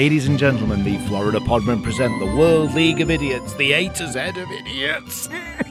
Ladies and gentlemen, the Florida Podmen present the World League of Idiots, the A to Z of idiots.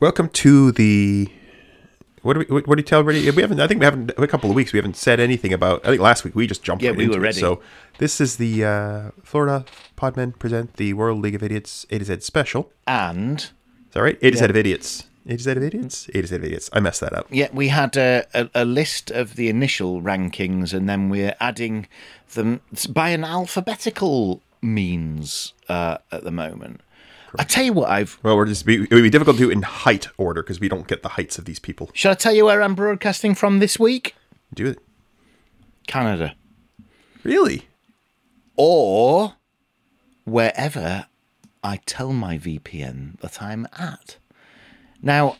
Welcome to the. What do we? What, what do you tell everybody? We haven't. I think we haven't. A couple of weeks. We haven't said anything about. I think last week we just jumped. Yeah, right we into were it. ready. So this is the uh, Florida Podmen present the World League of Idiots A to Z special. and Is that right? A to Z of Idiots. A to Z of Idiots. A to Z of Idiots. I messed that up. yeah, we had a, a, a list of the initial rankings, and then we're adding them by an alphabetical means uh, at the moment. I tell you what, I've. Well, we're just be, it would be difficult to do in height order because we don't get the heights of these people. Shall I tell you where I'm broadcasting from this week? Do it Canada. really? or wherever I tell my VPN that I'm at. Now,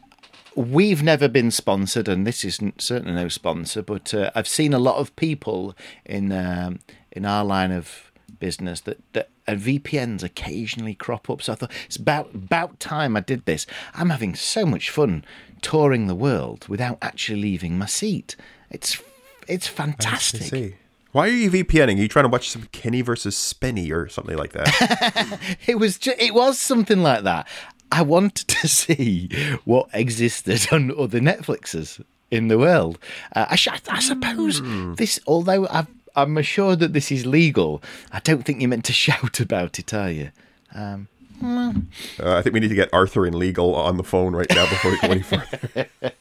we've never been sponsored, and this isn't certainly no sponsor, but uh, I've seen a lot of people in um, in our line of business that, that uh, VPNs occasionally crop up. So I thought it's about about time I did this. I'm having so much fun touring the world without actually leaving my seat. It's it's fantastic. Why are you VPNing? Are you trying to watch some Kenny versus Spenny or something like that? It was ju- it was something like that. I wanted to see what existed on other Netflixes in the world. Uh, I, sh- I suppose this, although I've, I'm assured that this is legal, I don't think you're meant to shout about it, are you? Uh, I think we need to get Arthur and legal on the phone right now before we go any further.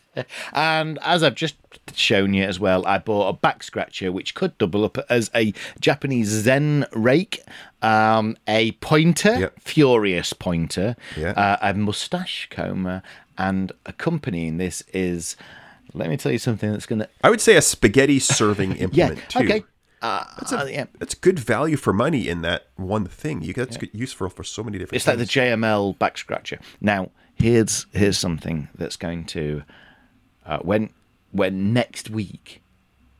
And as I've just shown you as well, I bought a back scratcher which could double up as a Japanese Zen rake, um, a pointer, Yep. furious pointer, Yeah. uh, a mustache comber, and accompanying this is, let me tell you something that's going to. I would say a spaghetti serving Yeah, implement too. okay. Uh, uh, yeah. That's good value for money in that one thing. You that's good, useful for so many different. Things. It's like the. JML back scratcher. Now, here's here's something that's going to uh, when when next week,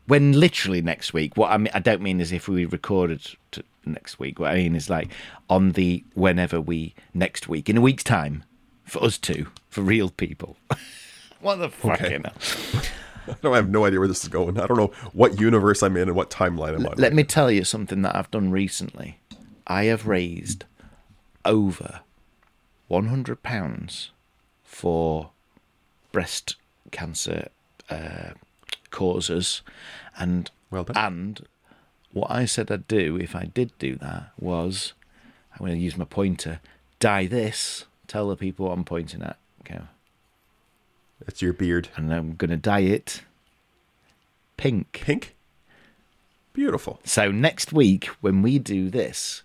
when literally next week. What I mean, I don't mean as if we recorded to next week. What I mean is like on the whenever we next week in a week's time for us two for real people. what the fucking hell? I don't I have no idea where this is going. I don't know what universe I'm in and what timeline I'm on. Let me tell you something that I've done recently. I have raised over one hundred pounds for breast cancer uh, causes, and Well and what I said I'd do if I did do that was I'm going to use my pointer, dye this, tell the people what I'm pointing at, It's your beard. and I'm going to dye it pink. Pink. Beautiful. So next week when we do this,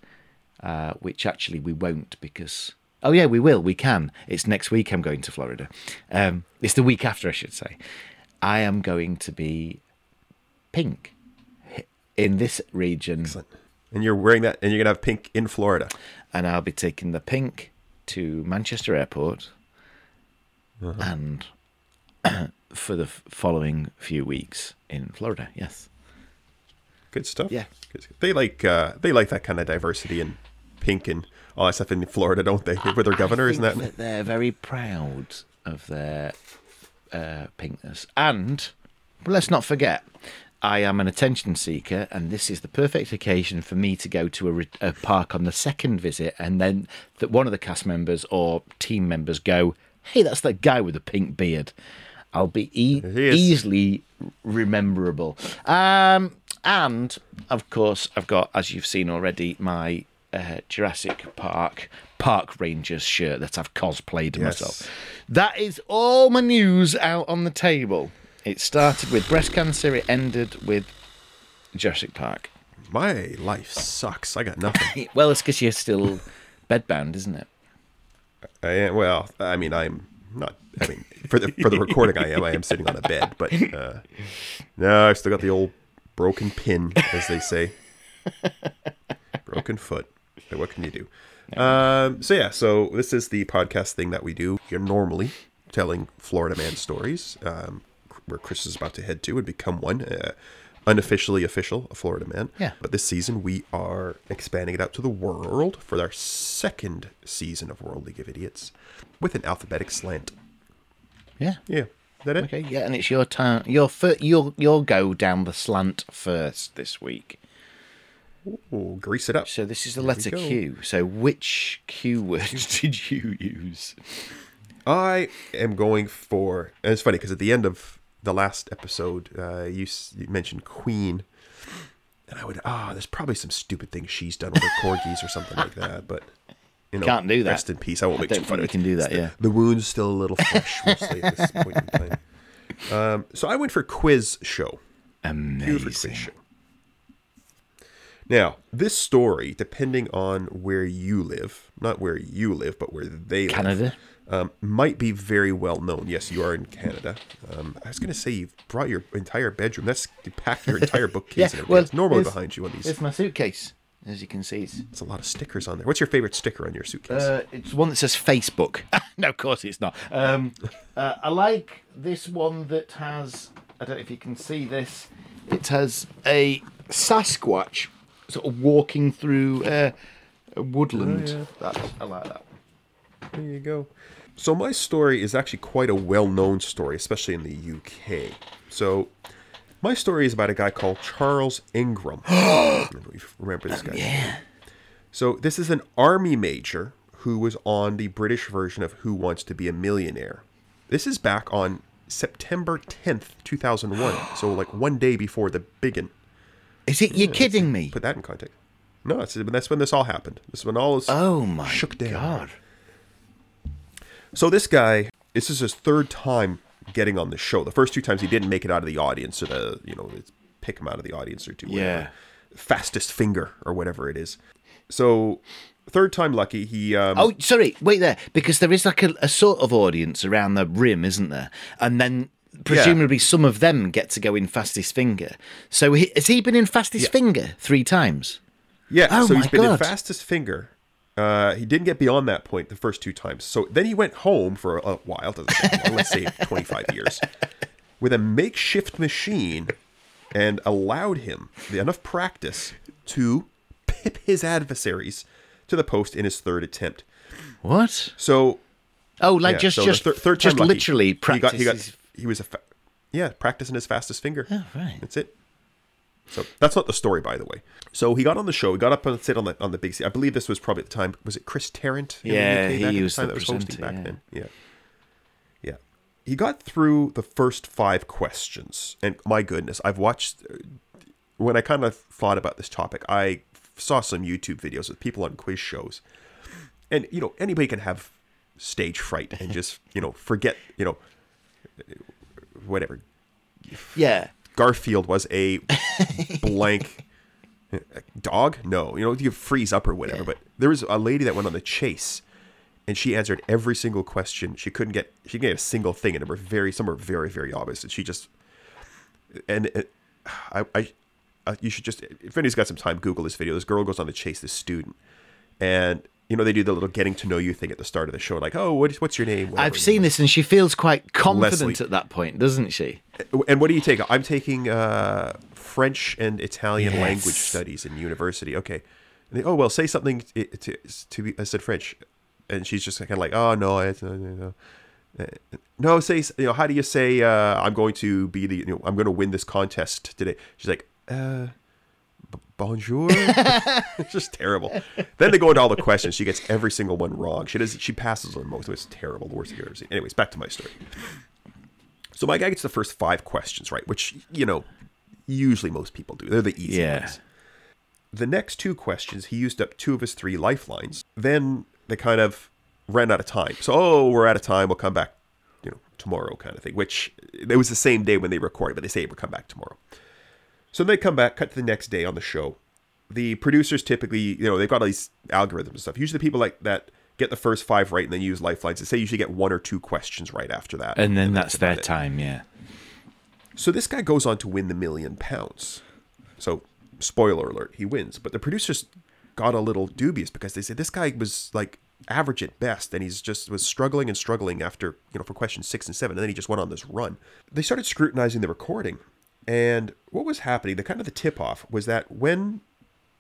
uh, which actually we won't because. Oh yeah, we will. We can. It's next week. I'm going to Florida. Um, it's the week after, I should say. I am going to be pink in this region, And you're wearing that, and you're gonna have pink in Florida. and I'll be taking the pink to Manchester Airport, and for the following few weeks in Florida. Yes. Good stuff. Yeah. Good. They like uh, they like that kind of diversity and pink and all that stuff in Florida, don't they? With their governor, isn't think that? they're very proud of their uh, pinkness. And let's not forget, I am an attention seeker, and this is the perfect occasion for me to go to a, re- a park on the second visit, and then that one of the cast members or team members go, "Hey, that's that guy with the pink beard." I'll be e- easily rememberable. Um, and of course, I've got, as you've seen already, my uh, Jurassic Park Park Rangers shirt that I've cosplayed Yes. myself. That is all my news out on the table. It started with breast cancer. It ended with Jurassic Park. My life sucks. I got nothing. Well, it's because you're still bedbound, isn't it? I well, I mean, I'm not. I mean, for the for the recording, I am. I am sitting on a bed, but uh, no, I still got the old broken pin, as they say. broken foot. What can you do? Um, so yeah, so this is the podcast thing that we do. You're normally telling Florida man stories, um, where Chris is about to head to and become one. Uh, unofficially official, a Florida man. Yeah. But this season we are expanding it out to the world for our second season of World League of Idiots with an alphabetic slant. Yeah. Yeah. Is that it? Okay. Yeah, and it's your turn. Your fir- you'll you'll go down the slant first this week. Ooh, grease it up. So this is the letter. Q. So which Q word did you use? I am going for, and it's funny because at the end of the last episode, uh, you, you mentioned Queen, and I would, ah, there's probably some stupid thing she's done with her corgis or something like that, but you know, Can't do that. Rest in peace. I won't I make too fun of we it. can do that, It's yeah. the wound's still a little fresh, mostly at this point in time. Um, so I went for quiz show. For quiz Amazing. show. Now, this story, depending on where you live, not where you live, but where they live, Canada. um, might be very well known. Yes, you are in Canada. Um, I was going to say you've brought your entire bedroom. That's you packed your entire bookcase. Yeah. and. Well, it's normally behind you on these. There's my suitcase, as you can see. It's, It's a lot of stickers on there. What's your favorite sticker on your suitcase? uh, it's one that says Facebook. no, of course it's not. Um, uh, I like this one that has. I don't know if you can see this. It has a Sasquatch sort of walking through uh, woodland. Oh, That's, I like that. There you go. So my story is actually quite a well-known story, especially in the UK. So my story is about a guy called Charles Ingram. remember this guy. Yeah. So this is an army major who was on the British version of Who Wants to Be a Millionaire. This is back on September 10th, 2001. so like one day before the biggin. Is it? You're kidding me? Put that in context. No, it's, that's when this all happened. This is when all is Oh my shook down. god. So this guy, this is his third time getting on the show. The first two times he didn't make it out of the audience, or the you know pick him out of the audience or whatever. Yeah. fastest finger or whatever it is. So third time lucky, he um, Oh, sorry. Wait there, because there is like a, a sort of audience around the rim, isn't there? And then presumably some of them get to go in fastest finger. So he, has he been in fastest finger three times? Yeah. Oh so he's been God. fastest finger. Uh, he didn't get beyond that point the first two times. So then he went home for a while, long, let's say 25 years, with a makeshift machine and allowed him enough practice to pip his adversaries to the post in his third attempt. What? So Oh, like yeah, just so just thir- third just lucky. literally He got, practice. he got he was a fa- yeah practicing his fastest finger. Oh, right. That's it. So that's not the story, by the way. So he got on the show. He got up and sit on the on the big seat. I believe this was probably at the time. Was it Chris Tarrant? in the Yeah, UK he was the that was hosting presenter, back yeah. then. Yeah, yeah. He got through the first five questions, and my goodness, I've watched. uh, When I kind of thought about this topic, I saw some YouTube videos of people on quiz shows, and you know anybody can have stage fright and just you know forget you know whatever yeah. Garfield was a blank Dog? No. You know, you freeze up or whatever. But there was a lady that went on the chase, and she answered every single question. She couldn't get she didn't get a single thing, and it were very some were very very obvious. And she just and I I uh, you should just if anybody's got some time, Google this video. This girl goes on the chase this student, and you know they do the little getting to know you thing at the start of the show, like oh what, what's your name? Whatever. I've seen this, and she feels quite confident Leslie. at that point, doesn't she? And what do you take? I'm taking uh, French and Italian Yes. language studies in university. Okay. And they, oh well, say something to, to, to be. I said French, and she's just kind of like, oh no, I, no, no, no. Uh, No, say you know how do you say uh, I'm going to be the you know I'm going to win this contest today? She's like, uh, bonjour. it's just terrible. Then they go into all the questions. She gets every single one wrong. She does. She passes on most. of It's terrible. The worst thing I've ever seen. Anyways, back to my story. So my guy gets the first five questions right, which you know usually most people do. They're the easy Yeah. ones. The next two questions, he used up two of his three lifelines. Then they kind of ran out of time. So, oh, we're out of time. We'll come back, you know, tomorrow, kind of thing. Which it was the same day when they recorded, but they say we'll come back tomorrow. So they come back, cut to the next day on the show. The producers typically, you know, they've got all these algorithms and stuff. Usually, the people like that get the first five right and then use lifelines. They say you should get one or two questions right after that, And then that's their it. time, yeah. So this guy goes on to win the million pounds. So, spoiler alert, he wins. But the producers got a little dubious because they said this guy was like average at best, and he's just was struggling and struggling after you know for questions six and seven, and then he just went on this run. They started scrutinizing the recording, and what was happening? The kind of the tip off was that when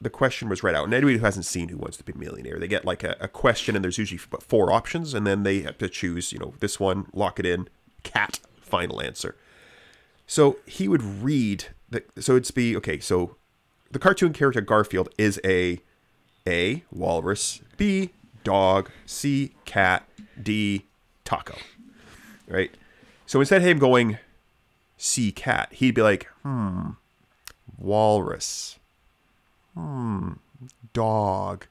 the question was read out, and anybody who hasn't seen Who Wants to Be a Millionaire, they get like a, a question, and there's usually four options, and then they have to choose, you know, this one, lock it in, cat, final answer. So he would read the so it'd be okay, so the cartoon character Garfield is a A walrus, B dog, C cat, D taco. Right? So instead of him going C cat, he'd be like, hmm, walrus. Hmm, dog.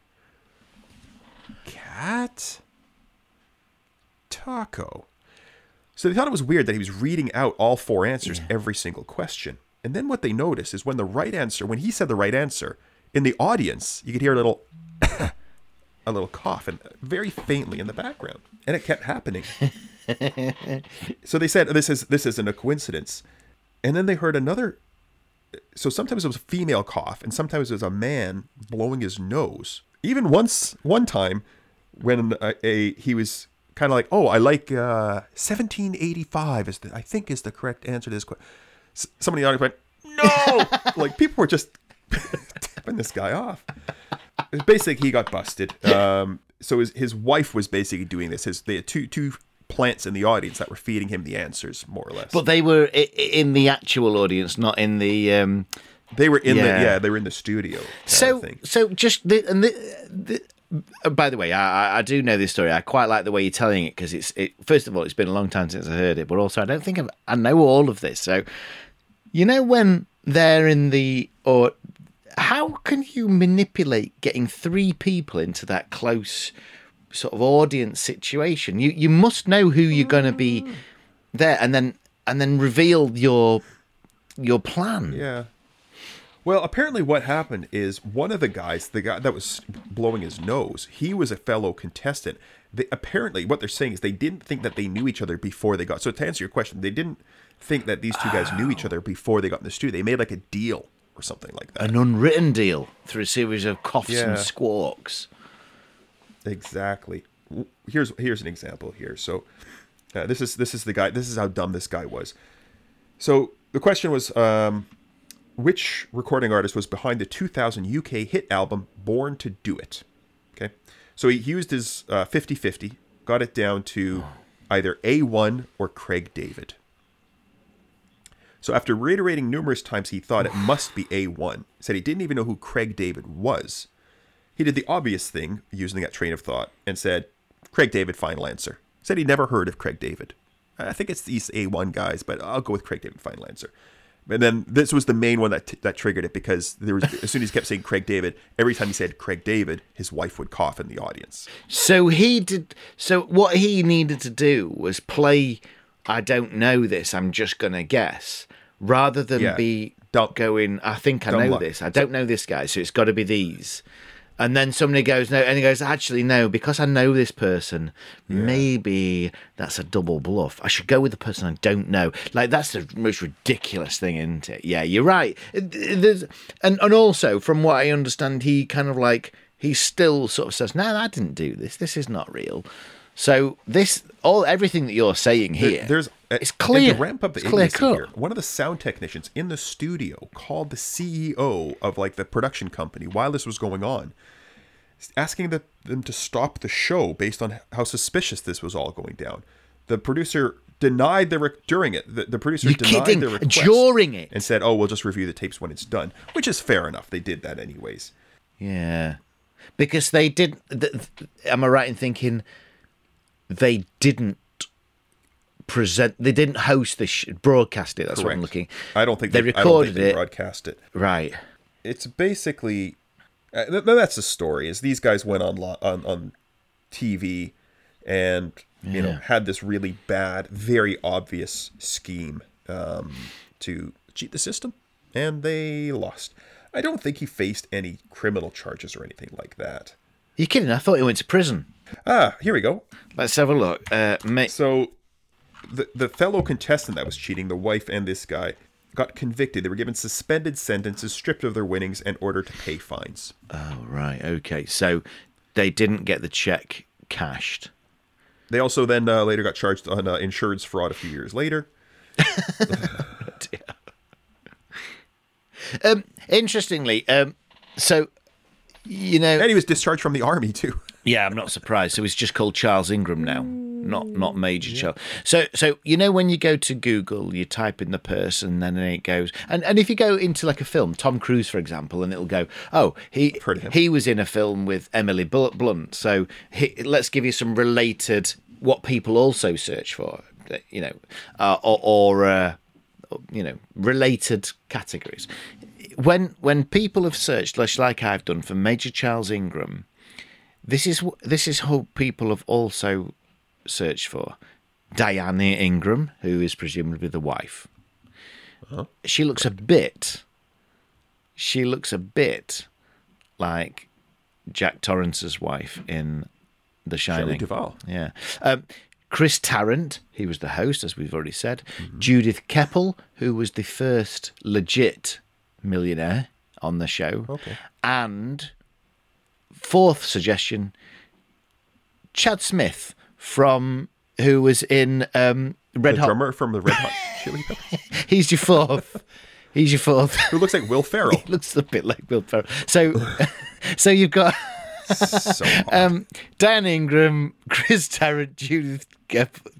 Cat? Taco. So they thought it was weird that he was reading out all four answers every single question. And then what they noticed is when the right answer, when he said the right answer, in the audience, you could hear a little a little cough and very faintly in the background. And it kept happening. so they said this is this isn't a coincidence. And then they heard another so sometimes it was a female cough and sometimes it was a man blowing his nose. Even once one time when a, a he was kind of like, "Oh, I like uh 1785 is the I think is the correct answer to this question." Somebody in the audience went, "No!" like people were just tipping this guy off. Basically he got busted. Um so his his wife was basically doing this. His they had two two plants in the audience that were feeding him the answers more or less. But they were in the actual audience, not in the. Um, they were in the Yeah. yeah, they were in the studio. so, so just the, and the, the, uh, by the way, I, I- I do know this story. I quite like the way you're telling it because it's. It, first of all, it's been a long time since I heard it, but also I don't think I've, I know all of this. So, you know when they're in the or how can you manipulate getting three people into that close sort of audience situation? You you must know who you're going to be mm. there, and then and then reveal your your plan. Yeah. Well, apparently, what happened is one of the guys, the guy that was blowing his nose, he was a fellow contestant. They, apparently, what they're saying is they didn't think that they knew each other before they got. So to answer your question, they didn't think that these two guys knew each other before they got in the studio. They made like a deal or something like that. an unwritten deal through a series of coughs Yeah. and squawks. Exactly. Here's here's an example here. So uh, this is this is the guy. This is how dumb this guy was. So the question was, um, which recording artist was behind the 2000 UK hit album "Born to Do It"? Okay, so he used his uh, 50-50, got it down to either A1 or Craig David. So after reiterating numerous times he thought it must be A1, said he didn't even know who Craig David was. He did the obvious thing, using that train of thought, and said, Craig David, final answer. Said he'd never heard of Craig David. I think it's these A1 guys, but I'll go with Craig David, final answer. And then this was the main one that, that triggered it because there was as soon as he kept saying Craig David, every time he said Craig David, his wife would cough in the audience. So he did. So what he needed to do was play. I don't know this. I'm just gonna guess, rather than Yeah. be Dumb. going, I think I know luck. this. I don't know this guy, so it's got to be these. And then somebody goes, no, and he goes, actually, no, because I know this person, maybe that's a double bluff. I should go with the person I don't know. Like, that's the most ridiculous thing, isn't it? Yeah, you're right. There's- and, and also, from what I understand, he kind of like, he still sort of says, no, I didn't do this. This is not real. So this, all everything that you're saying here, There's it's clear. To ramp up the clear cut. here, one of the sound technicians in the studio called the CEO of like the production company while this was going on, asking the, them to stop the show based on how suspicious this was all going down. The producer denied the during it. The, the producer You're denied kidding. the request During it. and said, "Oh, we'll just review the tapes when it's done," which is fair enough. They did that anyways. Yeah, because they didn't. Th- th- am I right in thinking they didn't present? They didn't host this sh- broadcast it. That's what I'm looking. I don't think they they, I don't recorded think they it. broadcast it. Right. it's basically uh, th- that's the story is these guys went on lo- on on TV and you know had this really bad very obvious scheme um, to cheat the system and they lost I don't think he faced any criminal charges or anything like that You kidding? I thought he went to prison. Ah here we go Let's have a look. Uh, ma- so the the fellow contestant that was cheating the wife and this guy got convicted they were given suspended sentences stripped of their winnings and ordered to pay fines oh, right. Okay. So they didn't get the check cashed. They also then uh, later got charged on uh, insurance fraud a few years later. Um, interestingly, um, so you know, And he was discharged from the army, too. Yeah, I'm not surprised. So he's just called Charles Ingram now, not not Major Charles. So so you know when you go to Google, you type in the person, and then it goes. And and if you go into like a film, Tom Cruise, for example, and it'll go, oh, he him. he was in a film with Emily Blunt. So he, let's give you some related what people also search for, you know, uh, or. or uh, you know related categories when when people have searched like I've done for Major Charles Ingram this is this is who people have also searched for Diana Ingram who is presumably the wife she looks a bit she looks a bit like Jack Torrance's wife in The Shelley Shining Duvall. yeah. Um, Chris Tarrant, he was the host, as we've already said. Judith Keppel, who was the first legit millionaire on the show. Okay. And fourth suggestion, Chad Smith from who was in um, Red The Hot. drummer from the Red Hot Chili Peppers, He's your fourth. He's your fourth. who looks like Will Ferrell. Looks a bit like Will Ferrell. So, so you've got so um, Dan Ingram, Chris Tarrant, Judith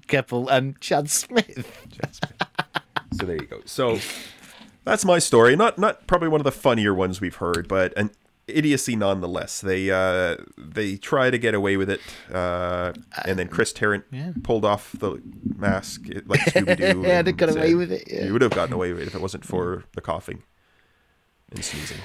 Keppel, and Chad Smith. so there you go. So that's my story. Not not probably one of the funnier ones we've heard, but an idiocy nonetheless. They uh, they try to get away with it, uh, and then Chris Tarrant pulled off the mask like Scooby Doo. Yeah, they got away with it, yeah. You would have gotten away with it if it wasn't for the coughing and sneezing.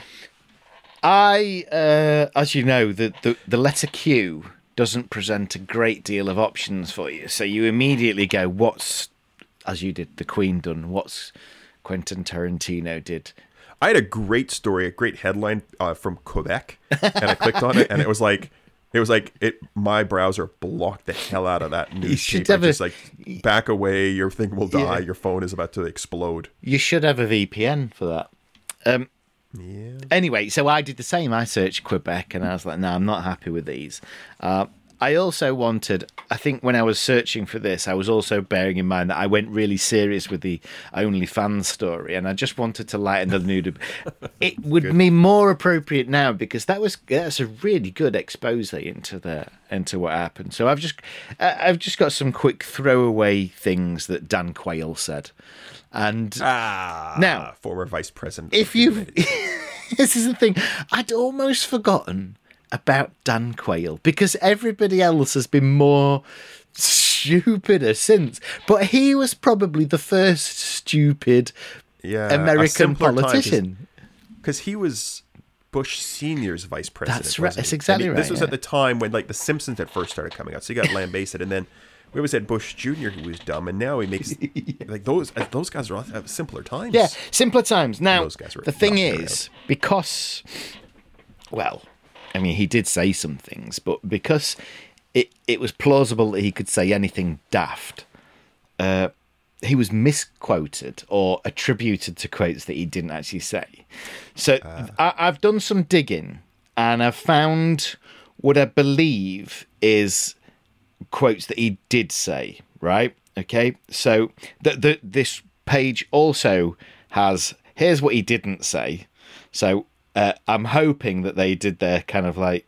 I, uh, as you know, the, the, the letter Q doesn't present a great deal of options for you. So you immediately go, what's, as you did, the Queen done? What's Quentin Tarantino did? I had a great story, a great headline uh, from Quebec, and I clicked on it, and it was like, it was like it. My browser blocked the hell out of that newspaper. a- Just like back away, your thing will die, Yeah. your phone is about to explode. You should have a VPN for that. Um, Yeah. anyway, so I did the same. I searched Quebec and I was like, no, I'm not happy with these. Uh, I also wanted, I think when I was searching for this, I was also bearing in mind that I went really serious with the OnlyFans story and I just wanted to lighten the mood. It would be more appropriate now because that was that's a really good expose into the into what happened. So I've just uh, I've just got some quick throwaway things that Dan Quayle said. And Ah, Now, former vice president. if you this is the thing i'd almost forgotten about dan quayle because everybody else has been more stupider since but he was probably the first stupid yeah, american simpler time, 'cause- politician because he was Bush Senior's vice president. That's right, that's exactly he- This was yeah. at the time when like The Simpsons had first started coming out, so you got lambasted, and then we always said Bush Jr. who was dumb, and now he makes like those uh, those guys are have simpler times. Yeah, simpler times. Now, Those guys were the thing is, because, well, I mean, he did say some things, but because it, it was plausible that he could say anything daft, uh, he was misquoted or attributed to quotes that he didn't actually say. So I, I've done some digging and I've found what I believe is quotes that he did say, right? Okay, so the, the, this page also has here's what he didn't say. So uh, I'm hoping that they did their kind of like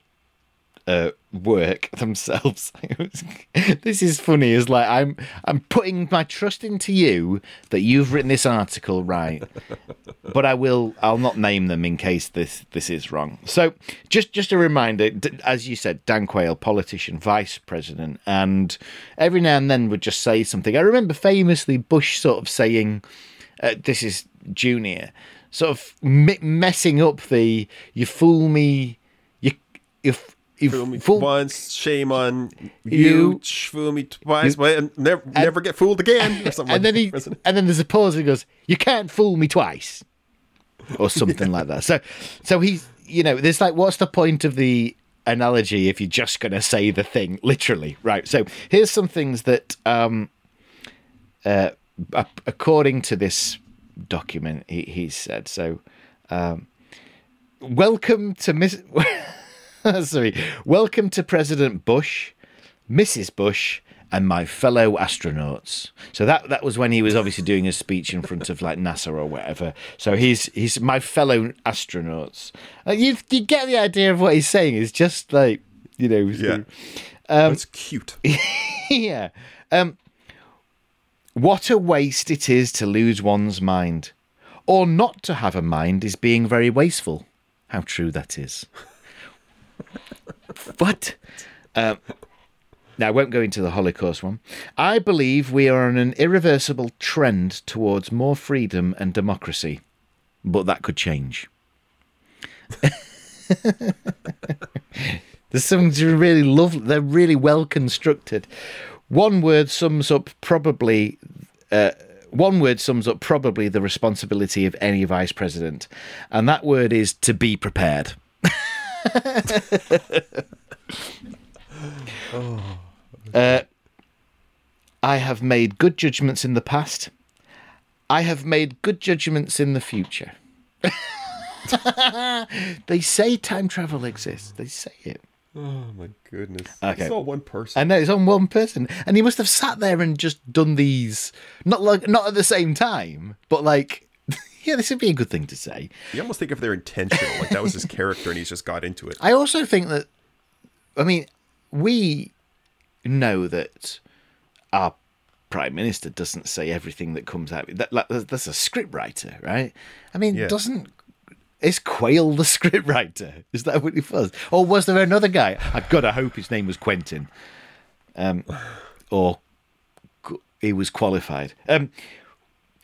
uh, work themselves. this is funny. Is like I'm I'm putting my trust into you that you've written this article right, but I will I'll not name them in case this this is wrong. So just just a reminder, as you said, Dan Quayle, politician, vice president, and every now and then would just say something. I remember famously Bush sort of saying, uh, "This is Junior." Sort of m- messing up the "you fool me," you you you Fool me fool once, shame on You- you. Fool me twice, but and never, never get fooled again, or something. and then he that. and then there's a pause and he goes, "You can't fool me twice," or something like that. So, so he's you know, there's like, what's the point of the analogy if you're just going to say the thing literally, right? So here's some things that, um, uh, according to this document, he he said. So, um, welcome to Miss. Sorry, welcome to President Bush, Mrs. Bush, and my fellow astronauts. So that that was when he was obviously doing a speech in front of like NASA or whatever. So he's he's my fellow astronauts. Uh, you you get the idea of what he's saying. It's just like you know. Yeah. Um, That's cute. yeah. Um, what a waste it is to lose one's mind. Or not to have a mind is being very wasteful. How true that is. what? Um, now, I won't go into the Holocaust one. I believe we are on an irreversible trend towards more freedom and democracy, but that could change. There's some really lovely. They're really well constructed. One word sums up probably. Uh, one word sums up probably the responsibility of any vice president, and that word is to be prepared. Uh, I have made good judgments in the past. I have made good judgments in the future. they say time travel exists. They say it. Oh my goodness. Okay. It's all one person. I know it's on one person, and he must have sat there and just done these not like not at the same time, but like, yeah, this would be a good thing to say. You almost think if they're intentional, like that was his character, and he's just got into it. I also think that, I mean, we know that our prime minister doesn't say everything that comes out. That, like, that's a script writer, right? I mean, Yeah. doesn't is Quayle the scriptwriter? Is that what he was, or was there another guy? I've got to hope his name was Quentin, um, or he was qualified. Um,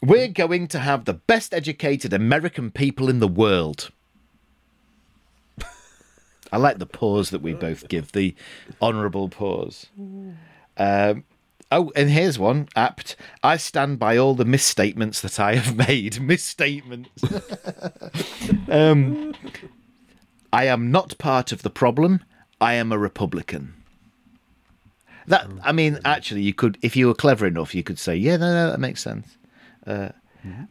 we're going to have the best educated American people in the world. I like the pause that we both give, the honourable pause. Um, oh, and here's one apt. I stand by all the misstatements that I have made. Misstatements. um, I am not part of the problem. I am a Republican. That I mean, actually, you could, if you were clever enough, you could say, "Yeah, no, no, that makes sense." Uh,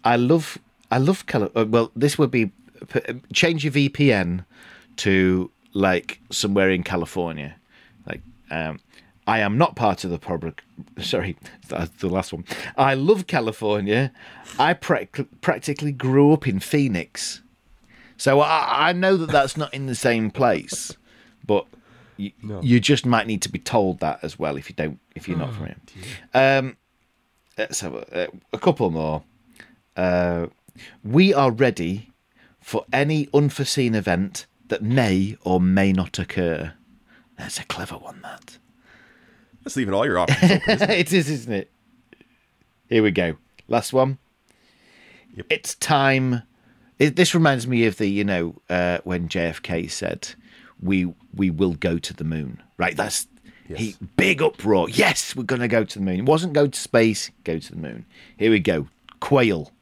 I love, I love Cali- uh, Well, this would be change your VPN to like somewhere in California. Like, um, I am not part of the public. Sorry, that's the last one. I love California. I prac- practically grew up in Phoenix, so I, I know that that's not in the same place, but. You, you just might need to be told that as well if you don't if you're not from here. Um, let's have a, a couple more. Uh, we are ready for any unforeseen event that may or may not occur. That's a clever one, that. That's leaving all your options open. isn't it? it is, isn't it? Here we go. Last one. Yep. It's time. It, this reminds me of the, you know, uh, when JFK said, "We we will go to the moon." Right. That's He big uproar. Yes, we're going to go to the moon. It wasn't go to space, go to the moon. Here we go. Quayle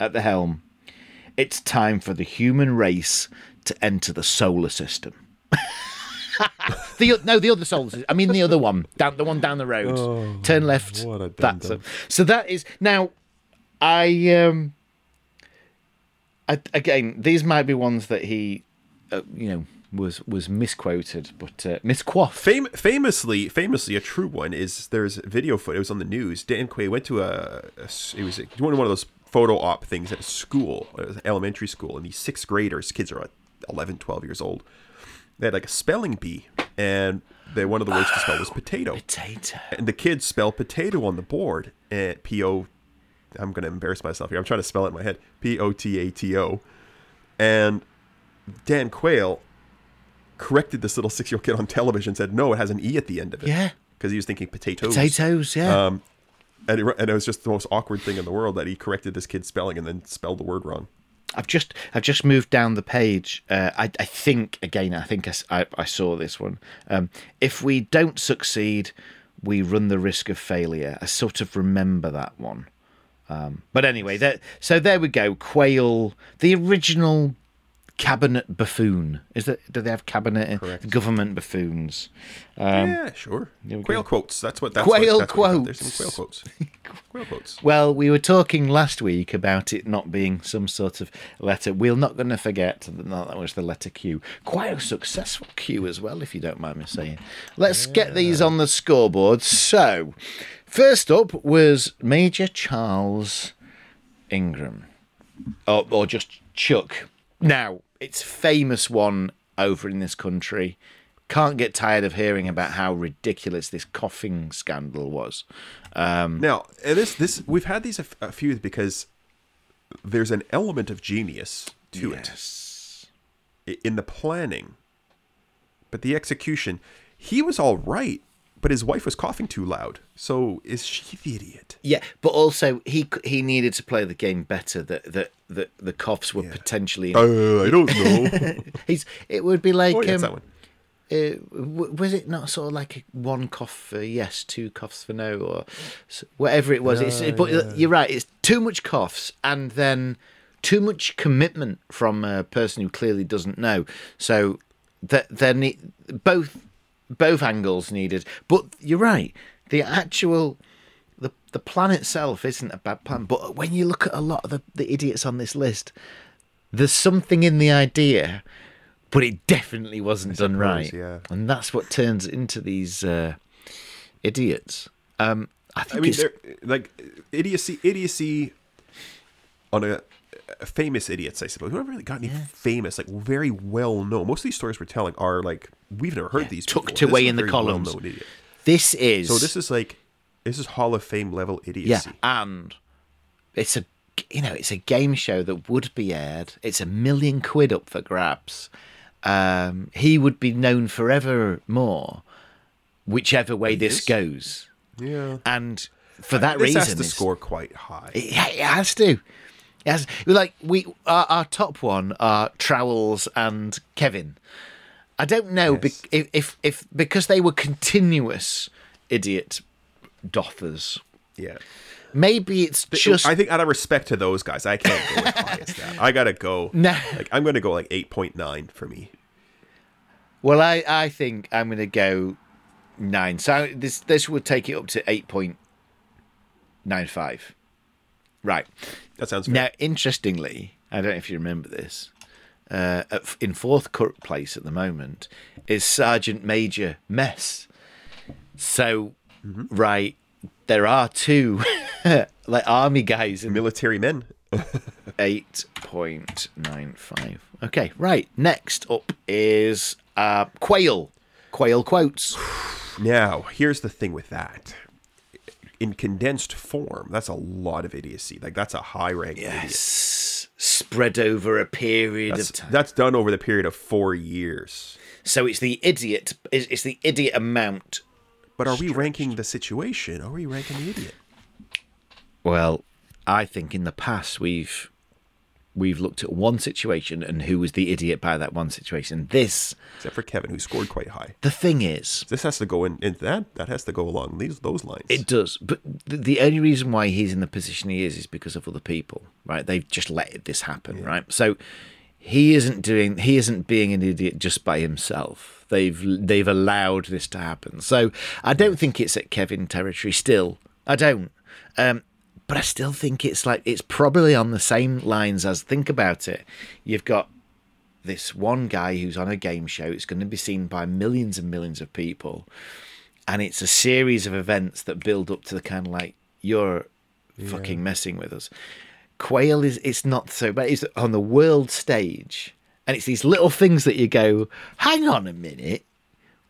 at the helm. It's time for the human race to enter the solar system. the no, the other solar system. I mean the other one, down the one down the road. Turn left. what a That's so that is now. I um. I, again, these might be ones that he, uh, you know, was was misquoted, but uh, misquaffed. Fam- famously, famously, a true one is there's video footage. It was on the news. Dan Quayle went to a. it was one of one of those photo op things at a school, it was an elementary school, and these sixth graders, kids are like 11, 12 years old. They had like a spelling bee, and they one of the words to spell was potato. Potato. And the kids spell potato on the board. And P O. I'm gonna embarrass myself here. I'm trying to spell it in my head. P O T A T O. And Dan Quayle corrected this little six year old kid on television. Said no, it has an e at the end of it. Yeah. Because he was thinking potatoes. Potatoes, yeah. Um, and it, and it was just the most awkward thing in the world that he corrected this kid's spelling and then spelled the word wrong. I've just I've just moved down the page. Uh, I, I think again. I think I, I- I saw this one. Um, if we don't succeed, we run the risk of failure. I sort of remember that one. Um, but anyway, that so there we go. Quayle, the original cabinet buffoon. Is that do they have cabinet Correct. government buffoons? Um, yeah, sure. Quayle go. quotes. That's what. That's Quayle what, that's what. There's quotes. some Quayle quotes. Quayle quotes. Well, we were talking last week about it not being some sort of letter. We're not going to forget that that was the letter Q. Quite a successful Q as well, if you don't mind me saying. Let's get these on the scoreboard. So, first up was Major Charles Ingram, or, or just Chuck. Now, it's famous one over in this country. Can't get tired of hearing about how ridiculous this coughing scandal was. Um, Now, this this we've had these a, f- a few because there's an element of genius to yes. it in the planning, but the execution. He was all right, but his wife was coughing too loud. So is she the idiot? Yeah, but also he he needed to play the game better. That that that the coughs were potentially. Uh, I don't know. He's. It would be like. oh, yeah, um, that one. uh, was it not sort of like one cough for yes, two coughs for no, or whatever it was? it's, but you're right. It's too much coughs, and then too much commitment from a person who clearly doesn't know. So that need both both angles needed. But you're right. The actual the the plan itself isn't a bad plan. But when you look at a lot of the, the idiots on this list, there's something in the idea, but it definitely wasn't done right. yeah. And that's what turns into these uh, idiots. Um, I think I mean, like idiocy, idiocy on a famous idiots, I suppose. We haven't really got any famous, like very well known. Most of these stories we're telling are like we've never heard these tucked before. Away in the columns. this is So this is like this is Hall of Fame level idiocy. yeah, and it's a you know it's a game show that would be aired. It's a million quid up for grabs. Um, he would be known forever more, whichever way this is. goes. Yeah, And for that this reason, has to score quite high. It, it has to. Has, like we, our, our top one are Trowels and Kevin. I don't know be- if, if if because they were continuous idiot doffers. yeah. Maybe it's just I think out of respect to those guys, I can't go as high as that. I gotta go. No. Like I'm gonna go like eight point nine for me. well. I I think I'm going to go nine. So this this would take it up to eight point nine five. Right. That sounds fair. Now, interestingly, I don't know if you remember this. Uh, at, in fourth place at the moment is Sergeant Major Mess. So, right, there are two like army guys in Military men. eight point nine five. Okay, right. Next up is uh, Quayle. Quayle quotes. Now, here's the thing with that. In condensed form, that's a lot of idiocy. Like that's a high rank idiot. Yes, spread over a period That's, of time. that's done over the period of four years. So it's the idiot. It's it's the idiot amount But are we ranking the situation? Are we ranking the idiot? Well, I think in the past we've we've looked at one situation and who was the idiot by that one situation. This, Except for Kevin, who scored quite high. the thing is, This has to go in, in that. That has to go along these those lines. It does, but the, the only reason why he's in the position he is is because of other people, right? They've just let this happen, right? So he isn't doing, he isn't being an idiot just by himself. They've they've allowed this to happen. So I don't think it's at Kevin territory. Still, I don't. Um, but I still think it's like it's probably on the same lines as think about it. You've got this one guy who's on a game show. It's going to be seen by millions and millions of people and it's a series of events that build up to the kind of like you're fucking messing with us. Quayle is it's not so bad. It's on the world stage, and it's these little things that you go, hang on a minute,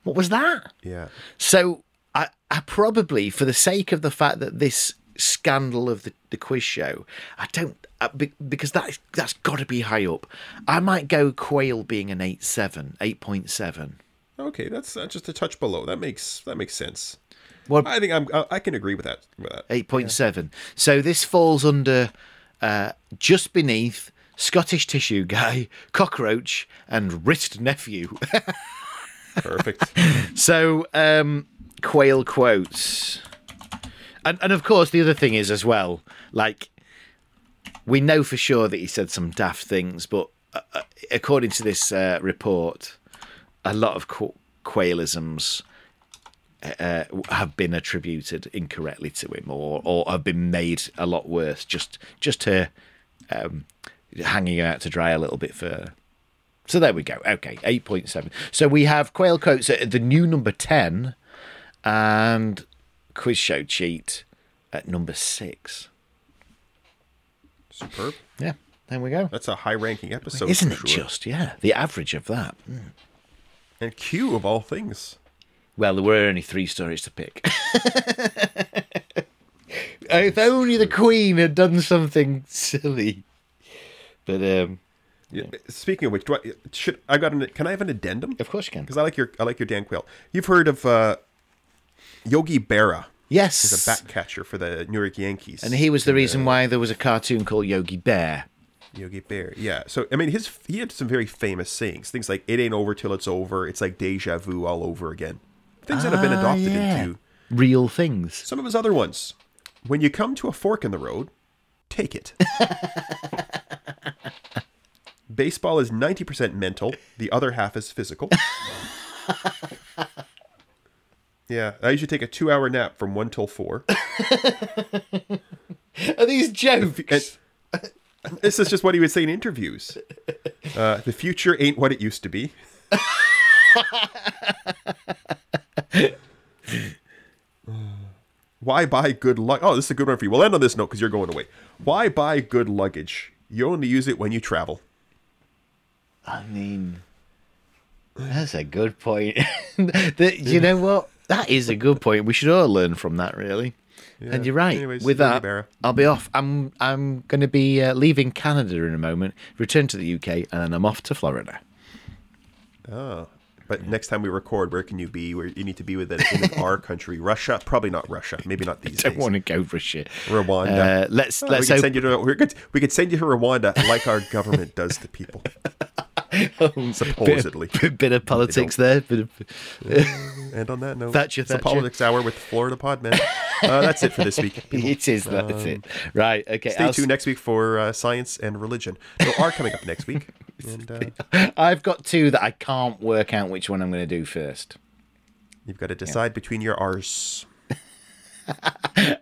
what was that? yeah. So I, I probably, for the sake of the fact that this scandal of the, the quiz show, I don't uh, be, because that that's got to be high up. I might go Quayle being an 8.7, 8.7. Okay, that's uh, just a touch below. That makes that makes sense. Well, I think I'm. I, I can agree with that. With that. Eight point seven. So this falls under uh, just beneath Scottish tissue guy, cockroach, and wrist nephew. Perfect. so um, Quayle quotes, and and of course the other thing is as well. Like we know for sure that he said some daft things, but uh, uh, according to this uh, report, a lot of qu- Quaylisms uh, have been attributed incorrectly to him, or or have been made a lot worse. Just just to um, hanging out to dry a little bit further. So there we go. Okay, eight point seven. So we have Quayle quotes at the new number ten, and quiz show cheat at number six. Superb. Yeah, there we go. That's a high-ranking episode, Isn't it sure. just? Yeah, the average of that. Mm. And Q of all things. Well, there were only three stories to pick. if only the Queen had done something silly. But um, Yeah. Speaking of which, do I should I got an? Can I have an addendum? of course you can. Because I like your I like your Dan Quayle. You've heard of uh, Yogi Berra, Yes, He's a bat catcher for the New York Yankees, and he was the reason why there was a cartoon called Yogi Bear. Yogi Bear. Yeah. So I mean, his he had some very famous sayings. Things like "It ain't over till it's over." It's like deja vu all over again. Things that have been Ah, adopted yeah. into Real things. some of his other ones. When you come to a fork in the road, take it. Baseball is 90% mental, the other half is physical. yeah, I usually take a two hour nap from 1 till 4. Are these jokes? And this is just what he would say in interviews. Uh, the future ain't what it used to be. Why buy good luck? Oh, this is a good one for you. We'll end on this note because you're going away. Why buy good luggage? You only use it when you travel. I mean, that's a good point. that, you know what? That is a good point. We should all learn from that, really. and you're right. Anyways, With that. I'll be off. I'm I'm going to be uh, leaving Canada in a moment, return to the UK, and then I'm off to Florida. Oh. But next time we record, where can you be? Where you need to be within in our country? Russia? Probably not Russia. Maybe not these I Don't days. want to go for shit. Rwanda. Uh, let's Oh, let's we could hope send you to we could we could send you to Rwanda like our government does to people. Supposedly. bit, bit of politics there. Bit of, And on that note, Thatcher, it's the Thatcher. politics hour with Florida Podman. Uh, that's it for this week. People, it is that's it. Right. Okay. Um, stay I'll tuned next week for uh, science and religion. So are coming up next week. And uh, I've got two that I can't work out which one I'm going to do first. you've got to decide between your R's.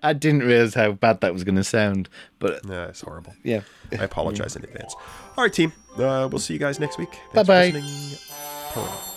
I didn't realize how bad that was going to sound, but Nah, it's horrible. yeah. I apologize in advance. All right, team. Uh, we'll see you guys next week. Thanks listening. Poem.